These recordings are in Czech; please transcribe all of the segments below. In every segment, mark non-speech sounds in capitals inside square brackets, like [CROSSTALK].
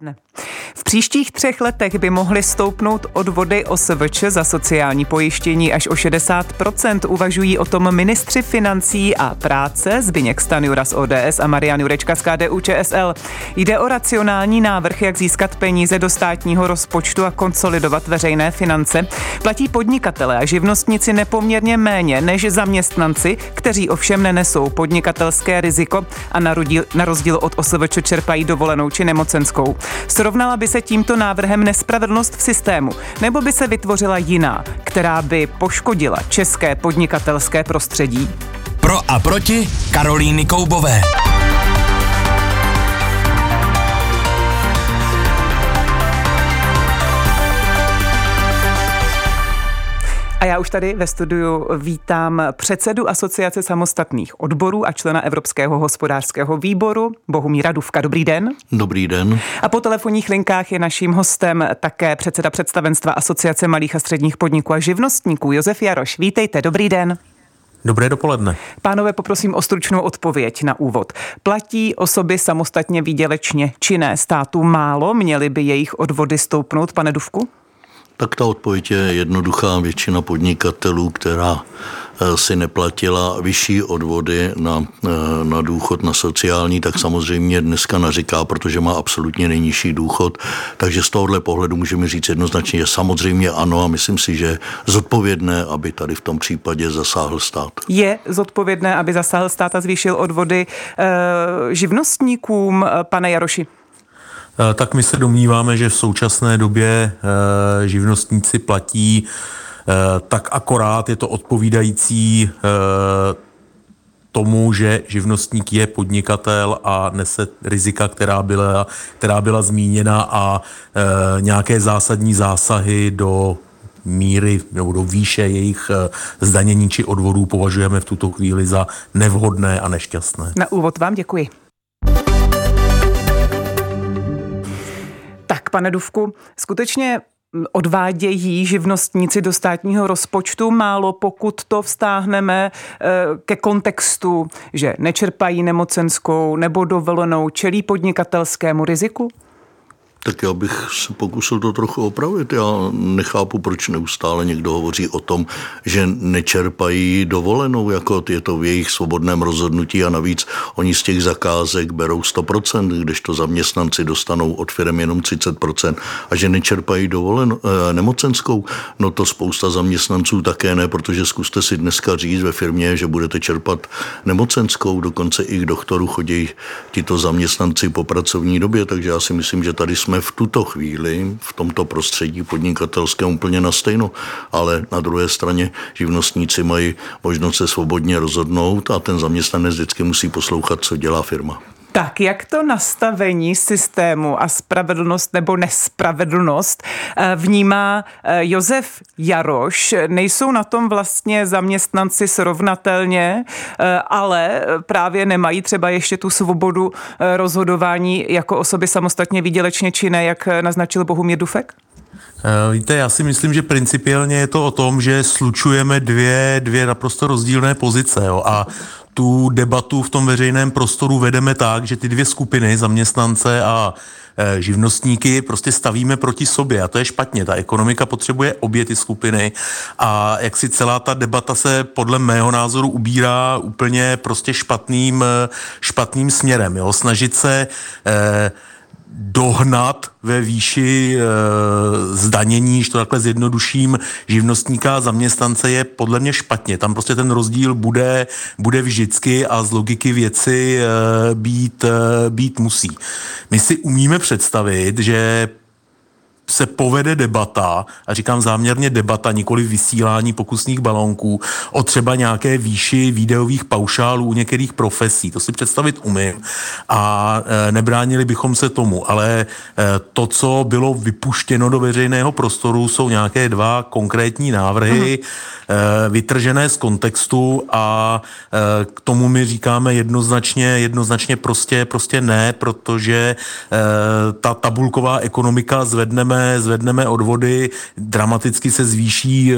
Ne. V příštích třech letech by mohly stoupnout odvody OSVČ za sociální pojištění až o 60%. Uvažují o tom ministři financí a práce Zbyněk Stanjura z ODS a Marian Jurečka z KDU ČSL. Jde o racionální návrh, jak získat peníze do státního rozpočtu a konsolidovat veřejné finance. Platí podnikatele a živnostníci nepoměrně méně než zaměstnanci, kteří ovšem nenesou podnikatelské riziko a na rozdíl od OSVČ čerpají dovolenou či nemocenskou. Srovnala by se tímto návrhem nespravedlnost v systému, nebo by se vytvořila jiná, která by poškodila české podnikatelské prostředí? Pro a proti Karolíny Koubové. A já už tady ve studiu vítám předsedu Asociace samostatných odborů a člena Evropského hospodářského výboru Bohumíra Duvka. Dobrý den. Dobrý den. A po telefonních linkách je naším hostem také předseda představenstva Asociace malých a středních podniků a živnostníků Josef Jaroš. Vítejte, dobrý den. Dobré dopoledne. Pánové, poprosím o stručnou odpověď na úvod. Platí osoby samostatně výdělečně činné státu málo? Měly by jejich odvody stoupnout, pane Duvku? Tak ta odpověď je jednoduchá. Většina podnikatelů, která eh, si neplatila vyšší odvody na, eh, na důchod, na sociální, tak samozřejmě dneska naříká, protože má absolutně nejnižší důchod. Takže z tohohle pohledu můžeme říct jednoznačně, že samozřejmě ano a myslím si, že zodpovědné, aby tady v tom případě zasáhl stát. Je zodpovědné, aby zasáhl stát a zvýšil odvody e, živnostníkům, pane Jaroši? Eh, tak my se domníváme, že v současné době eh, živnostníci platí eh, tak akorát je to odpovídající tomu, že živnostník je podnikatel a nese rizika, která byla, která byla zmíněna a nějaké zásadní zásahy do míry nebo do výše jejich zdanění či odvodů považujeme v tuto chvíli za nevhodné a nešťastné. Na úvod vám děkuji. Tak, pane Duvku, skutečně odvádějí živnostníci do státního rozpočtu málo, pokud to vztáhneme eh, ke kontextu, že nečerpají nemocenskou nebo dovolenou, čelí podnikatelskému riziku? Tak já bych se pokusil to trochu opravit. Já nechápu, proč neustále někdo hovoří o tom, že nečerpají dovolenou, jako je to v jejich svobodném rozhodnutí a navíc oni z těch zakázek berou 100%, když to zaměstnanci dostanou od firm jenom 30% a že nečerpají dovolenou, eh, nemocenskou, no to spousta zaměstnanců také ne, protože zkuste si dneska říct ve firmě, že budete čerpat nemocenskou, dokonce i k doktoru chodí tito zaměstnanci po pracovní době, takže já si myslím, že tady jsme v tuto chvíli v tomto prostředí podnikatelském úplně na stejno, ale na druhé straně živnostníci mají možnost se svobodně rozhodnout a ten zaměstnanec vždycky musí poslouchat, co dělá firma. Tak jak to nastavení systému a spravedlnost nebo nespravedlnost eh, vnímá eh, Josef Jaroš? Nejsou na tom vlastně zaměstnanci srovnatelně, eh, ale právě nemají třeba ještě tu svobodu rozhodování jako osoby samostatně výdělečně činné, jak naznačil Bohumír Dufek? Víte, já si myslím, že principiálně je to o tom, že slučujeme dvě, dvě naprosto rozdílné pozice. Jo, a tu debatu v tom veřejném prostoru vedeme tak, že ty dvě skupiny, zaměstnance a e, živnostníky prostě stavíme proti sobě a to je špatně. Ta ekonomika potřebuje obě ty skupiny a jak si celá ta debata se podle mého názoru ubírá úplně prostě špatným, e, špatným směrem. Jo? Snažit se eh, dohnat ve výši e, zdanění, že to takhle zjednoduším, živnostníka a zaměstnance je podle mě špatně. Tam prostě ten rozdíl bude, bude vždycky a z logiky věci e, být, e, být musí. My si umíme představit, že se povede debata, a říkám záměrně debata, nikoli vysílání pokusných balónků, o třeba nějaké výši videových paušálů u některých profesí. To si představit umím a e, nebránili bychom se tomu, ale e, to, co bylo vypuštěno do veřejného prostoru, jsou nějaké dva konkrétní návrhy, mm. vytržené z kontextu a k tomu my říkáme jednoznačně, jednoznačně prostě, prostě ne, protože ta tabulková ekonomika zvedneme zvedneme, zvedneme odvody, dramaticky se zvýší e,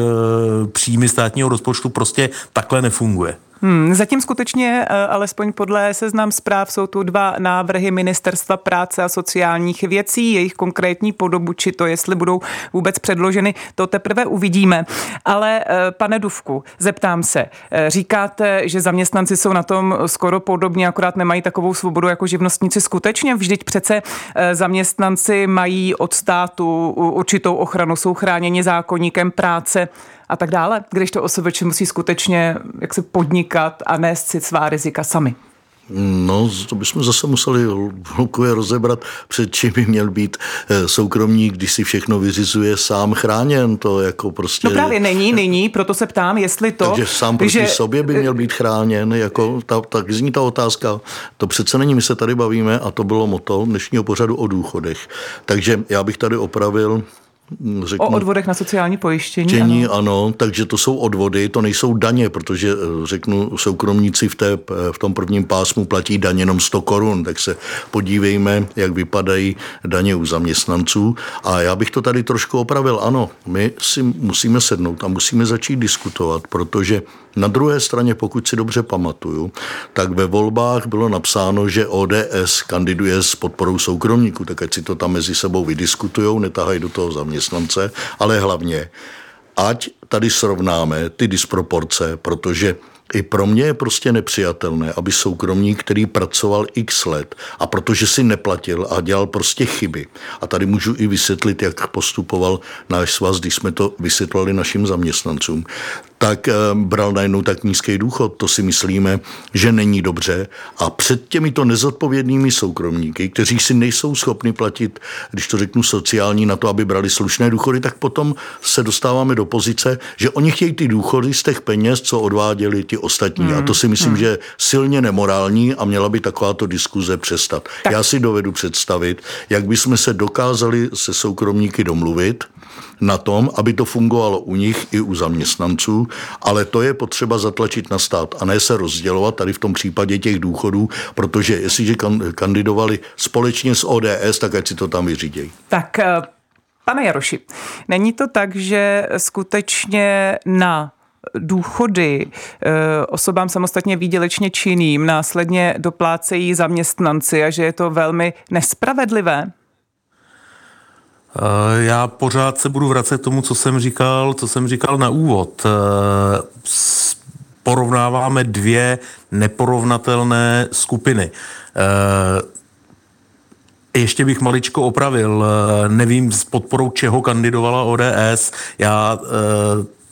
příjmy státního rozpočtu, prostě takhle nefunguje. Hmm, zatím skutečně, eh, alespoň podle seznam zpráv, jsou tu dva návrhy Ministerstva práce a sociálních věcí, jejich konkrétní podobu, či to, jestli budou vůbec předloženy, to teprve uvidíme. Ale eh, pane Duvku, zeptám se, eh, říkáte, že zaměstnanci jsou na tom skoro podobně, akorát nemají takovou svobodu jako živnostníci skutečně. Vždyť přece zaměstnanci mají od státu určitou ochranu, jsou chráněni zákonníkem práce a tak dále, když to osobeče musí skutečně jak se podnikat a nést si svá rizika sami. No, to bychom zase museli hloubkově rozebrat, před čím by měl být eh, soukromník, když si všechno vyřizuje sám chráněn. To jako prostě... No právě není, není, proto se ptám, jestli to... Takže sám proti že... sobě by měl být chráněn, jako ta, tak zní ta otázka. To přece není, my se tady bavíme a to bylo moto dnešního pořadu o důchodech. Takže já bych tady opravil řeknu, o odvodech na sociální pojištění. Čení, ano. ano, takže to jsou odvody, to nejsou daně, protože eh, řeknu, soukromníci v, té, v tom prvním pásmu platí daně jenom 100 korun, tak se podívejme, jak vypadají daně u zaměstnanců. A já bych to tady trošku opravil. Ano, my si musíme sednout a musíme začít diskutovat, protože na druhé straně, pokud si dobře pamatuju, tak ve volbách bylo napsáno, že ODS kandiduje s podporou soukromníků, tak ať si to tam mezi sebou vydiskutujou, netahají do toho zaměstnance, ale hlavně, ať tady srovnáme ty disproporce, protože i pro mě je prostě nepřijatelné, aby soukromník, který pracoval x let a protože si neplatil a dělal prostě chyby, a tady můžu i vysvětlit, jak postupoval náš svaz, když jsme to vysvětlali našim zaměstnancům, tak eh, bral najednou tak nízký důchod. To si myslíme, že není dobře. A před těmito nezodpovědnými soukromníky, kteří si nejsou schopni platit, když to řeknu sociální, na to, aby brali slušné důchody, tak potom se dostáváme do pozice, že oni chtějí ty důchody z těch peněz, co odváděli ti ostatní. Hmm. A to si myslím, hmm. že je silně nemorální a měla by takováto diskuze přestat. Tak. Já si dovedu představit, jak bychom se dokázali se soukromníky domluvit, na tom, aby to fungovalo u nich i u zaměstnanců, ale to je potřeba zatlačit na stát a ne se rozdělovat tady v tom případě těch důchodů, protože jestliže kandidovali společně s ODS, tak ať si to tam vyřídějí. Tak eh, Pane Jaroši, není to tak, že skutečně na důchody eh, osobám samostatně výdělečně činným následně doplácejí zaměstnanci a že je to velmi nespravedlivé? Eh, já pořád se budu vracet k tomu, co jsem říkal, co jsem říkal na úvod. Eh, porovnáváme dvě neporovnatelné skupiny. Ještě bych maličko opravil, nevím s podporou čeho kandidovala ODS. Já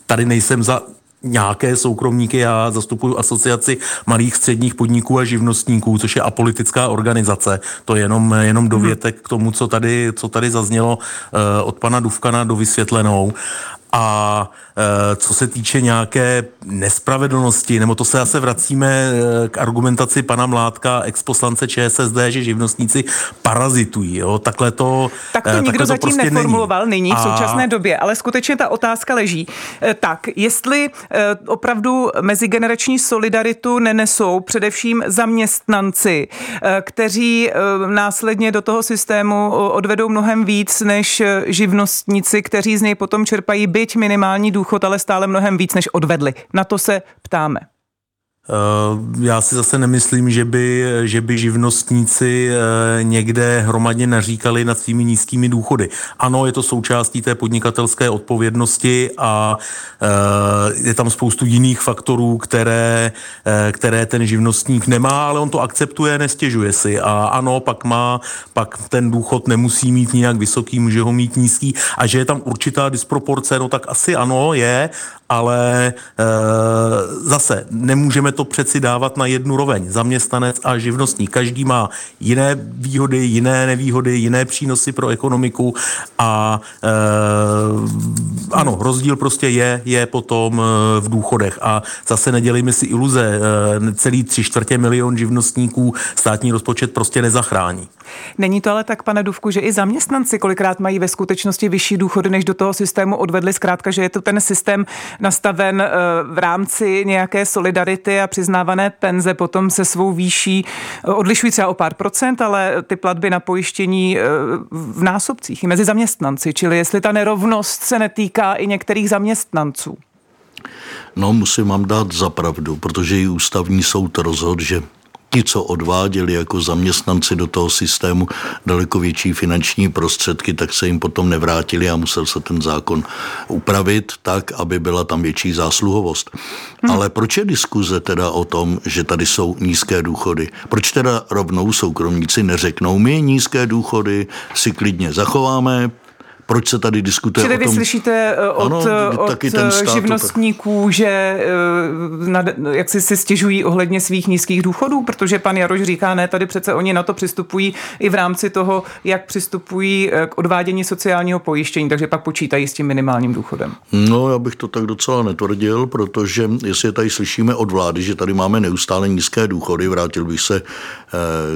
tady nejsem za nějaké soukromníky, já zastupuji asociaci malých středních podniků a živnostníků, což je apolitická organizace. To je jenom, jenom dovětek k tomu, co tady, co tady zaznělo uh, od pana Duvkana do vysvětlenou. A co se týče nějaké nespravedlnosti, nebo to se zase vracíme e, k argumentaci pana Mládka, exposlance ČSSD, že živnostníci parazitují. Jo? Takhle to Tak to nikdo to zatím prostě neformuloval není. nyní v současné a... době, ale skutečně ta otázka leží. Tak, jestli opravdu mezigenerační solidaritu nenesou především zaměstnanci, kteří následně do toho systému odvedou mnohem víc než živnostníci, kteří z něj potom čerpají byť minimální důchod, ale stále mnohem víc, než odvedli. Na to se ptáme. Eh, já si zase nemyslím, že by, že by živnostníci eh, někde hromadně naříkali nad svými nízkými důchody. Ano, je to součástí té podnikatelské odpovědnosti a eh, je tam spoustu jiných faktorů, které, které ten živnostník nemá, ale on to akceptuje, nestěžuje si. A ano, pak má, pak ten důchod nemusí mít nějak vysoký, může ho mít nízký a že je tam určitá disproporce, no tak asi ano, je, ale zase nemůžeme to přeci dávat na jednu roveň. Zaměstnanec a živnostník. Každý má jiné výhody, jiné nevýhody, jiné přínosy pro ekonomiku a e, ano, rozdíl prostě je, je potom eh, v důchodech. A zase nedělejme si iluze, e, celý tři čtvrtě milion živnostníků státní rozpočet prostě nezachrání. Není to ale tak, pane Duvku, že i zaměstnanci kolikrát mají ve skutečnosti vyšší důchody, než do toho systému odvedli. Zkrátka, že je to ten systém nastaven v rámci nějaké solidarity a přiznávané penze potom se svou výší eh, odlišují třeba o pár procent, ale ty platby na pojištění eh, v násobcích i mezi zaměstnanci, čili jestli ta nerovnost se netýká i některých zaměstnanců. No, musím vám dát za pravdu, protože i ústavní soud rozhodl, že ti, co odváděli jako zaměstnanci do toho systému daleko větší finanční prostředky, tak se jim potom nevrátili a musel se ten zákon upravit tak, aby byla tam větší zásluhovost. Hmm. Ale proč je diskuze teda o tom, že tady jsou nízké důchody? Proč teda rovnou soukromníci neřeknou, my nízké důchody si klidně zachováme, proč se tady diskutuje Čili o tom... vy slyšíte eh, od, ano, eh, od taky ten eh, živnostníků, že jak si, si stěžují ohledně svých nízkých důchodů, protože pan Jaroš říká, ne, tady přece oni na to přistupují i v rámci toho, jak přistupují k odvádění sociálního pojištění, takže pak počítají s tím minimálním důchodem. No, já bych to tak docela netvrdil, protože jestli tady slyšíme od vlády, že tady máme neustále nízké důchody, vrátil bych se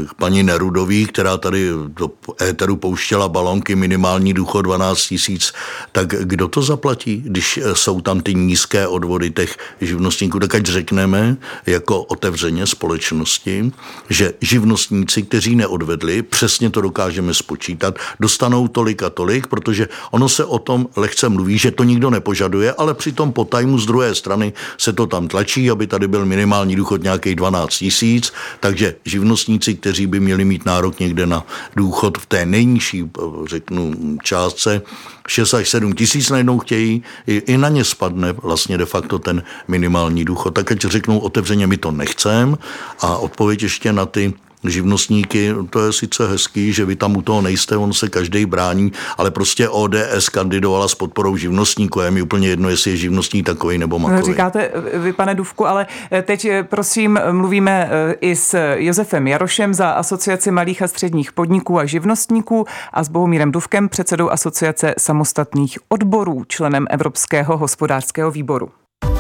k paní Nerudový, která tady do éteru pouštěla balonky minimální důchod 12 12 tisíc, tak kdo to zaplatí, když eh, jsou tam ty nízké odvody těch živnostníků? Tak ať řekneme jako otevřeně společnosti, že živnostníci, kteří neodvedli, přesně to dokážeme spočítat, dostanou tolik a tolik, protože ono se o tom lehce mluví, že to nikdo nepožaduje, ale přitom po tajmu z druhé strany se to tam tlačí, aby tady byl minimální důchod nějakých 12 tisíc, takže živnostníci, kteří by měli mít nárok někde na důchod v té nejnižší, řeknu, částce, zase 6 až 7 tisíc najednou chtějí, i, i na ně spadne vlastně de facto ten minimální důchod. Tak ať řeknou otevřeně, my to nechcem a odpověď ještě na ty živnostníky, to je sice hezký, že vy tam u toho nejste, on se každý brání, ale prostě ODS kandidovala s podporou živnostníků. Je mi úplně jedno, jestli je živnostník takový nebo makový. Říkáte vy, pane Duvku, ale teď prosím mluvíme i s Josefem Jarošem za Asociaci malých a středních podniků a živnostníků a s Bohumírem Duvkem, předsedou Asociace samostatných odborů, členem Evropského hospodářského výboru.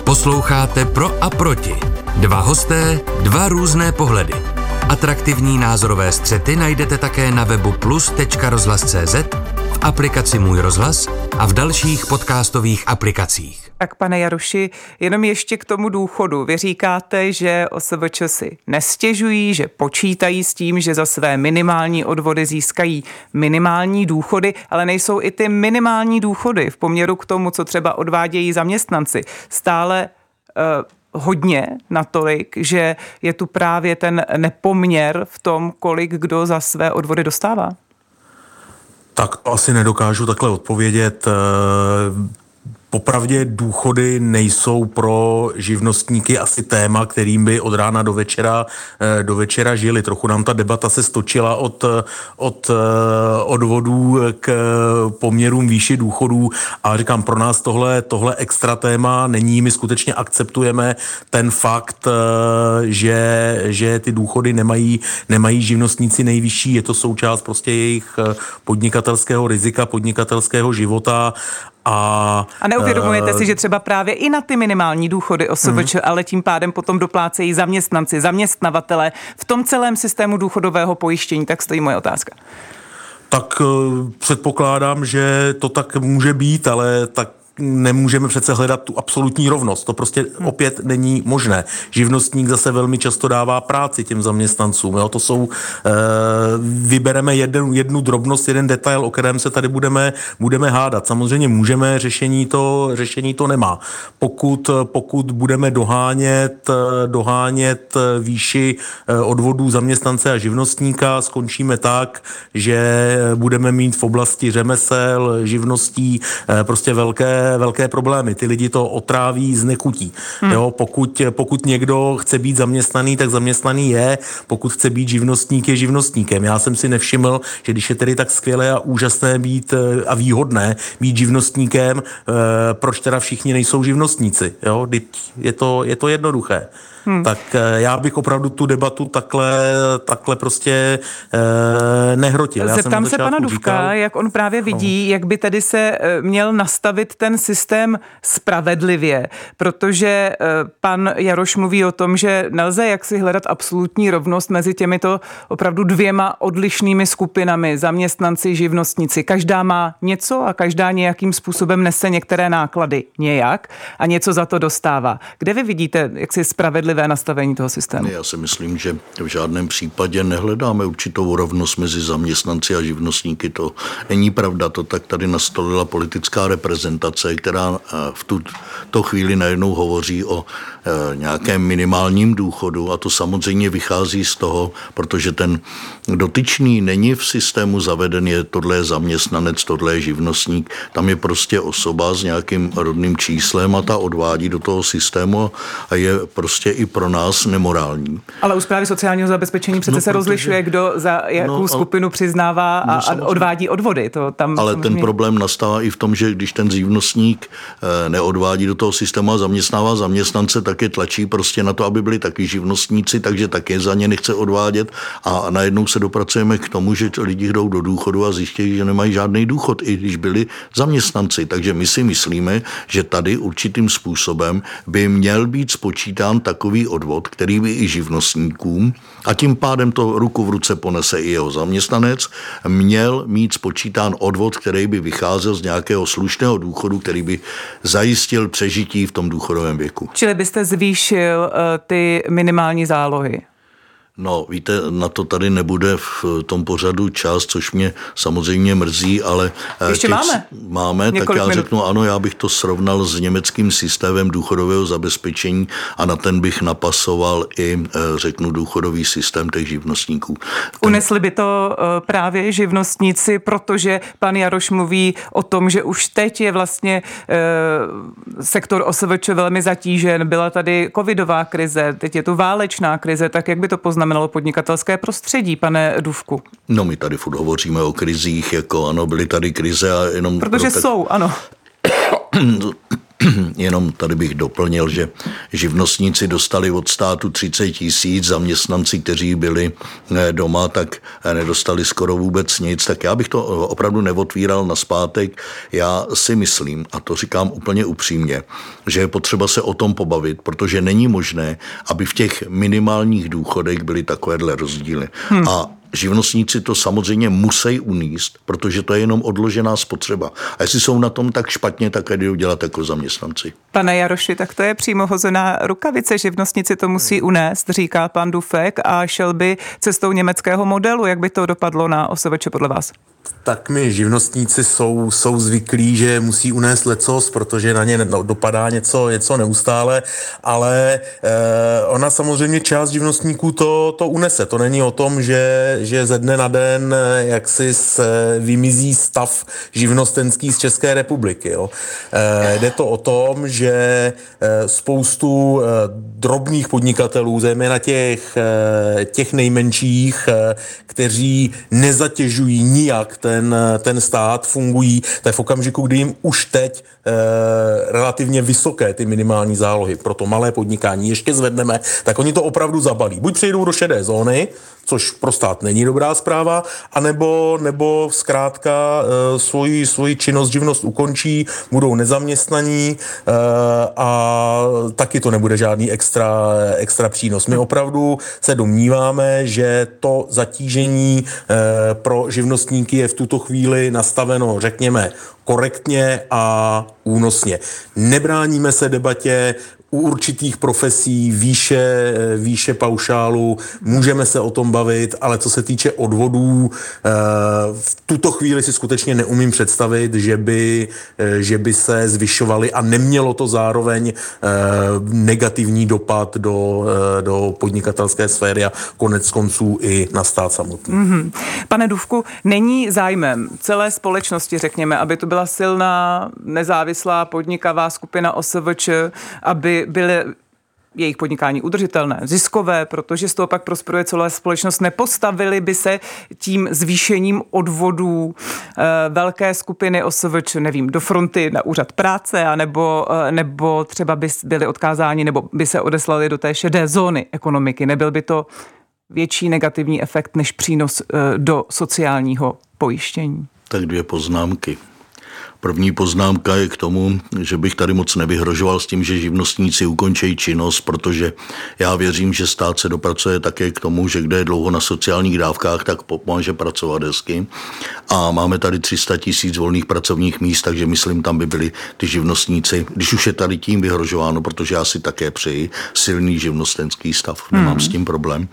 Posloucháte Pro a proti. Dva hosté, dva různé pohledy. Atraktivní názorové střety najdete také na webu plus.rozhlas.cz, v aplikaci Můj rozhlas a v dalších podcastových aplikacích. Tak pane Jaroši, jenom ještě k tomu důchodu. Vy říkáte, že OSVČ si nestěžují, že počítají s tím, že za své minimální odvody získají minimální důchody, ale nejsou i ty minimální důchody v poměru k tomu, co třeba odvádějí zaměstnanci. Stále uh, hodně natolik, že je tu právě ten nepoměr v tom, kolik kdo za své odvody dostává? Tak to asi nedokážu takhle odpovědět. Popravdě důchody nejsou pro živnostníky asi téma, kterým by od rána do večera, eh, do večera žili. Trochu nám ta debata se stočila od, od eh, odvodů k poměrům výši důchodů a říkám, pro nás tohle, tohle extra téma není. My skutečně akceptujeme ten fakt, eh, že, že ty důchody nemají, nemají živnostníci nejvyšší. Je to součást prostě jejich podnikatelského rizika, podnikatelského života a, a neuvědomujete uh, si, že třeba právě i na ty minimální důchody OSVČ, hmm. ale tím pádem potom doplácejí zaměstnanci, zaměstnavatele v tom celém systému důchodového pojištění, tak stojí moje otázka. Tak uh, předpokládám, že to tak může být, ale tak nemůžeme přece hledat tu absolutní rovnost. To prostě hmm. opět není možné. Živnostník zase velmi často dává práci těm zaměstnancům. Jo? To jsou, e, vybereme jednu, jednu drobnost, jeden detail, o kterém se tady budeme, budeme hádat. Samozřejmě můžeme, řešení to, řešení to nemá. Pokud, pokud budeme dohánět, dohánět výši eh, odvodů zaměstnance a živnostníka, skončíme tak, že budeme mít v oblasti řemesel, živností eh, prostě velké velké, problémy. Ty lidi to otráví z nekutí. Hmm. Jo, pokud, pokud někdo chce být zaměstnaný, tak zaměstnaný je. Pokud chce být živnostník, je živnostníkem. Já jsem si nevšiml, že když je tedy tak skvělé a úžasné být eh, a výhodné být živnostníkem, eh, proč teda všichni nejsou živnostníci? Jo, je to, je to jednoduché hmm. tak eh, já bych opravdu tu debatu takhle, takhle prostě eh, nehrotil. Já Zeptám se pana Duvka, říkal, jak on právě vidí, no. jak by tedy se eh, měl nastavit ten systém spravedlivě, protože pan Jaroš mluví o tom, že nelze jaksi hledat absolutní rovnost mezi těmito opravdu dvěma odlišnými skupinami, zaměstnanci, živnostníci. Každá má něco a každá nějakým způsobem nese některé náklady nějak a něco za to dostává. Kde vy vidíte, jak si spravedlivě spravedlivé nastavení toho systému. Já si myslím, že v žádném případě nehledáme určitou rovnost mezi zaměstnanci a živnostníky. To není pravda, to tak tady nastolila politická reprezentace, která eh, v tuto chvíli najednou hovoří o eh, nějakém minimálním důchodu a to samozřejmě vychází z toho, protože ten dotyčný není v systému zaveden, je tohle je zaměstnanec, tohle je živnostník, tam je prostě osoba s nějakým rodným číslem a ta odvádí do toho systému a je prostě pro nás nemorální. Ale u zprávy sociálního zabezpečení přece no, se protože... rozlišuje, kdo za jakou no, skupinu přiznává a, no, a odvádí odvody. To tam ale samozřejmě... ten problém nastává i v tom, že když ten živnostník eh, neodvádí do toho systému a zaměstnává zaměstnance, tak je tlačí prostě na to, aby byli taky živnostníci, takže taky za ně nechce odvádět a najednou se dopracujeme k tomu, že lidi jdou do důchodu a zjistí, že nemají žádný důchod, i když byli zaměstnanci. Takže my si myslíme, že tady určitým způsobem by měl být spočítán takový odvod, který by i živnostníkům, a tím pádem to ruku v ruce ponese i jeho zaměstnanec, měl mít spočítán odvod, který by vycházel z nějakého slušného důchodu, který by zajistil přežití v tom důchodovém věku. Čili byste zvýšil uh, ty minimální zálohy? No, víte, na to tady nebude v tom pořadu čas, což mě samozřejmě mrzí, ale... Eh, Ještě máme. Máme, Několik tak já minut. řeknu, ano, já bych to srovnal s německým systémem důchodového zabezpečení a na ten bych napasoval i, eh, řeknu, důchodový systém těch živnostníků. Ten... Unesli by to eh, právě živnostníci, protože pan Jaroš mluví o tom, že už teď je vlastně sektor OSVČ velmi zatížen, byla tady covidová krize, teď je tu válečná krize, tak jak by to poznal znamenalo podnikatelské prostředí, pane Duvku? No my tady furt hovoříme o krizích, jako ano, byly tady krize a jenom... Protože tak... jsou, ano. [COUGHS] [CLEARS THROAT] Jenom tady bych doplnil, že živnostníci dostali od státu 30 tisíc, zaměstnanci, kteří byli eh, doma, tak eh, nedostali skoro vůbec nic. Tak já bych to eh, opravdu neotvíral na zpátek. Já si myslím, a to říkám úplně upřímně, že je potřeba se o tom pobavit, protože není možné, aby v těch minimálních důchodech byly takovéhle rozdíly. Hmm. A živnostníci to samozřejmě musí uníst, protože to je jenom odložená spotřeba. A jestli jsou na tom tak špatně, tak jdou dělat jako zaměstnanci. Pane Jaroši, tak to je přímo hozená rukavice. Živnostníci to musí unést, říká pan Dufek a šel by cestou německého modelu. Jak by to dopadlo na OSVČ podle vás? Tak my živnostníci jsou, jsou zvyklí, že musí unést lecos, protože na ně dopadá něco, něco neustále, ale eh, ona samozřejmě část živnostníků to, to unese. To není o tom, že, že ze dne na den eh, jak si se vymizí stav živnostenský z České republiky. Jo. Eh, jde to o tom, že spoustu eh, drobných podnikatelů, zejména těch, těch nejmenších, eh, kteří nezatěžují nijak ten, ten stát fungují, tak v okamžiku, kdy jim už teď e, relativně vysoké ty minimální zálohy pro to malé podnikání ještě zvedneme, tak oni to opravdu zabalí. Buď přejdou do šedé zóny, což pro stát není dobrá zpráva, anebo nebo zkrátka e, svoji, svoji činnost, živnost ukončí, budou nezaměstnaní e, a taky to nebude žádný extra, extra přínos. My opravdu se domníváme, že to zatížení e, pro živnostníky je v tuto chvíli nastaveno, řekněme, korektně a únosně. Nebráníme se debatě u určitých profesí výše, výše paušálu, můžeme se o tom bavit, ale co se týče odvodů, eh, v tuto chvíli si skutečně neumím představit, že by, eh, že by se zvyšovaly a nemělo to zároveň eh, negativní dopad do, do podnikatelské sféry a konec konců i na stát samotný. Mm-hmm. Pane Duvku, není zájmem celé společnosti, řekněme, aby to byla silná, nezávislá podnikavá skupina OSVČ, aby byly jejich podnikání udržitelné, ziskové, protože z toho pak prosperuje celá společnost. Nepostavili by se tím zvýšením odvodů e, velké skupiny OSVČ, nevím, do fronty na úřad práce, anebo, e, nebo třeba by byli odkázáni, nebo by se odeslali do té šedé zóny ekonomiky. Nebyl by to větší negativní efekt než přínos e, do sociálního pojištění? Tak dvě poznámky. První poznámka je k tomu, že bych tady moc nevyhrožoval s tím, že živnostníci ukončí činnost, protože já věřím, že stát se dopracuje také k tomu, že kde je dlouho na sociálních dávkách, tak pomůže pracovat hezky. A máme tady 300 tisíc volných pracovních míst, takže myslím, tam by byli ty živnostníci, když už je tady tím vyhrožováno, protože já si také přeji silný živnostenský stav, nemám hmm. s tím problém,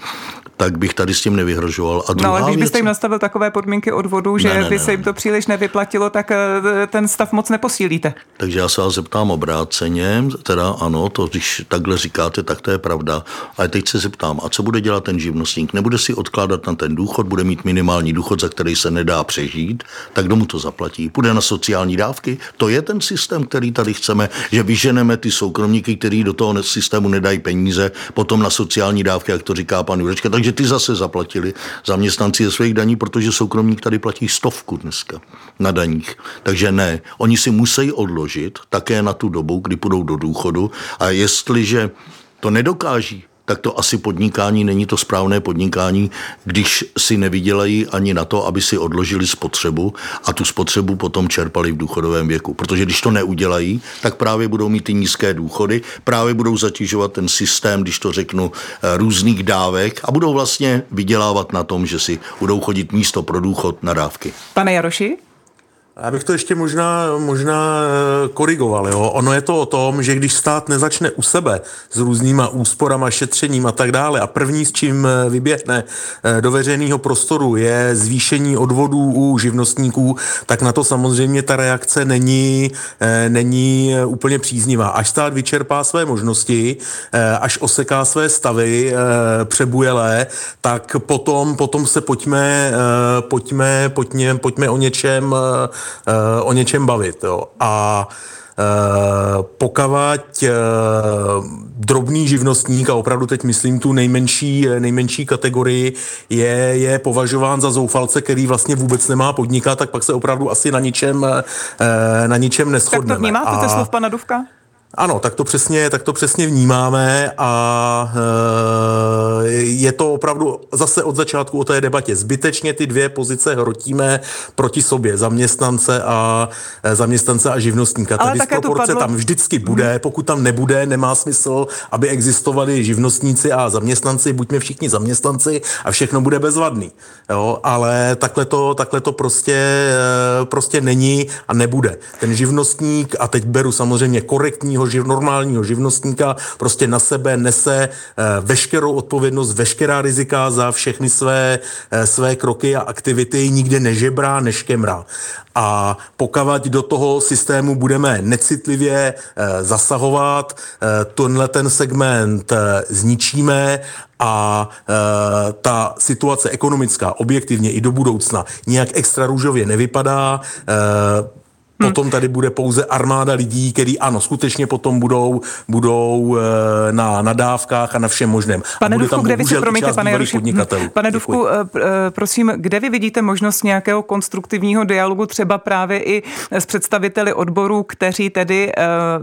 tak bych tady s tím nevyhrožoval. A no ale když byste jim nastavil takové podmínky odvodu, že ne, ne, by se jim to příliš nevyplatilo, tak eh, ten stav moc neposílíte. Takže já se vás zeptám obráceně, teda ano, to když takhle říkáte, tak to je pravda. Ale teď se zeptám, a co bude dělat ten živnostník? Nebude si odkládat na ten důchod, bude mít minimální důchod, za který se nedá přežít, tak kdo mu to zaplatí? Půjde na sociální dávky? To je ten systém, který tady chceme, že vyženeme ty soukromníky, kteří do toho systému nedají peníze, potom na sociální dávky, jak to říká pan Jurečka. Takže že ty zase zaplatili zaměstnanci ze svých daní, protože soukromník tady platí stovku dneska na daních. Takže ne, oni si musí odložit také na tu dobu, kdy půjdou do důchodu a jestliže to nedokáží, tak to asi podnikání není to správné podnikání, když si nevydělají ani na to, aby si odložili spotřebu a tu spotřebu potom čerpali v důchodovém věku. Protože když to neudělají, tak právě budou mít ty nízké důchody, právě budou zatěžovat ten systém, když to řeknu, eh, různých dávek a budou vlastně vydělávat na tom, že si budou chodit místo pro důchod na dávky. Pane Jaroši? Já bych to ještě možná, možná eh, korigoval. Jo? Ono je to o tom, že když stát nezačne u sebe s různýma úsporama, šetřením a tak dále a první, s čím eh, vyběhne eh, do veřejného prostoru, je zvýšení odvodů u živnostníků, tak na to samozřejmě ta reakce není, není úplně příznivá. Až stát vyčerpá své možnosti, až oseká své stavy přebujelé, tak potom, potom se pojďme, pojďme, pojďme, pojďme o něčem o něčem bavit. Jo. A Uh, pokavať uh, drobný živnostník, a opravdu teď myslím tu nejmenší, nejmenší kategorii, je, je považován za zoufalce, který vlastně vůbec nemá podnikat, tak pak se opravdu asi na ničem, na ničem neschodneme. Tak to vnímáte, a... slov pana Duvka? Ano, tak to přesně, tak to přesně vnímáme a e, je to opravdu zase od začátku o té debatě. Zbytečně ty dvě pozice hrotíme proti sobě, zaměstnance a e, zaměstnance a živnostníka. Ta disproporce padlo... tam vždycky bude, mhm. pokud tam nebude, nemá smysl, aby existovali živnostníci a zaměstnanci, buďme všichni zaměstnanci a všechno bude bezvadný. Jo? Ale takhle to, takhle to prostě, e, prostě není a nebude. Ten živnostník, a teď beru samozřejmě korektní normálního, živ, normálního živnostníka prostě na sebe nese eh, veškerou odpovědnost, veškerá rizika za všechny své, eh, své kroky a aktivity, nikde nežebrá, neškemrá. A pokavať do toho systému budeme necitlivě eh, zasahovat, tenhle ten segment zničíme a e, ta situace ekonomická objektivně i do budoucna nijak extra růžově nevypadá. E, Hmm. Potom tady bude pouze armáda lidí, který ano, skutečně potom budou, budou e, na nadávkách a na všem možném. Pane a Duvku, kde vy se, promiňte, pane Jaruši, pane Duvku, e, prosím, kde vy vidíte možnost nějakého konstruktivního dialogu třeba právě i s představiteli odborů, kteří tedy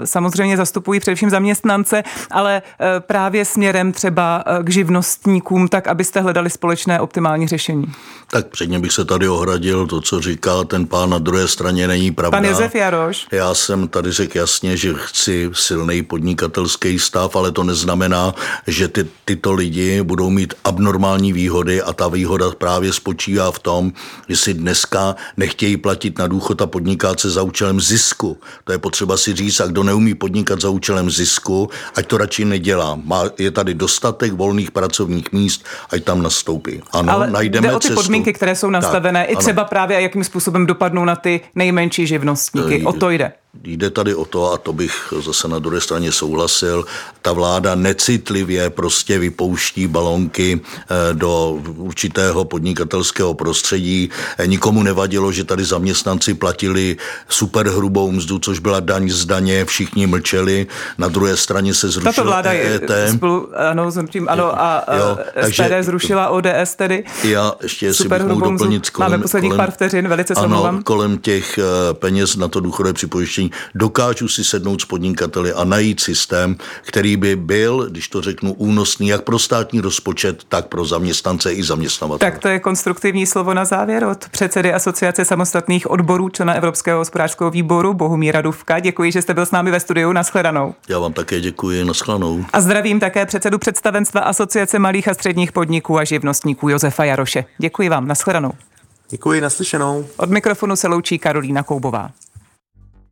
samozřejmě zastupují především zaměstnance, ale právě směrem třeba k živnostníkům, tak abyste hledali společné optimální řešení? Tak předně bych se tady ohradil, to, co říká ten pán na druhé straně, není pravda. Pan Josef Jaroš. Já jsem tady řekl jasně, že chci silný podnikatelský stav, ale to neznamená, že ty, tyto lidi budou mít abnormální výhody a ta výhoda právě spočívá v tom, že si dneska nechtějí platit na důchod a podnikat se za účelem zisku. To je potřeba si říct, a kdo neumí podnikat za účelem zisku, ať to radši nedělá. Má, je tady dostatek volných pracovních míst, ať tam nastoupí. Ano, ale najdeme jde o ty cestu. podmínky, které jsou nastavené, tak, i třeba ano. právě jakým způsobem dopadnou na ty nejmenší živnosti živnostníky. O to jde. Jde tady o to, a to bych zase na druhé straně souhlasil, ta vláda necitlivě prostě vypouští balonky eh, do určitého podnikatelského prostředí. Eh, nikomu nevadilo, že tady zaměstnanci platili super hrubou mzdu, což byla daň z daně, všichni mlčeli. Na druhé straně se zrušila Tato vláda EET. Spolu, ano, s tím, ano, a jo, takže, SPD zrušila ODS tedy. Já ještě si bych mohl doplnit kolem, Máme posledních kolem, pár vteřin, velice se ano, kolem těch eh, peněz na to důchodové připojištění Dokážu si sednout s podnikateli a najít systém, který by byl, když to řeknu, únosný jak pro státní rozpočet, tak pro zaměstnance i zaměstnavatele. Tak to je konstruktivní slovo na závěr od předsedy Asociace samostatných odborů člena Evropského hospodářského výboru Bohumíra Duvka. Děkuji, že jste byl s námi ve studiu. Naschledanou. Já vám také děkuji. Naschledanou. A zdravím také předsedu představenstva Asociace malých a středních podniků a živnostníků Josefa Jaroše. Děkuji vám. Naschledanou. Děkuji, naslyšenou. Od mikrofonu se loučí Karolína Koubová.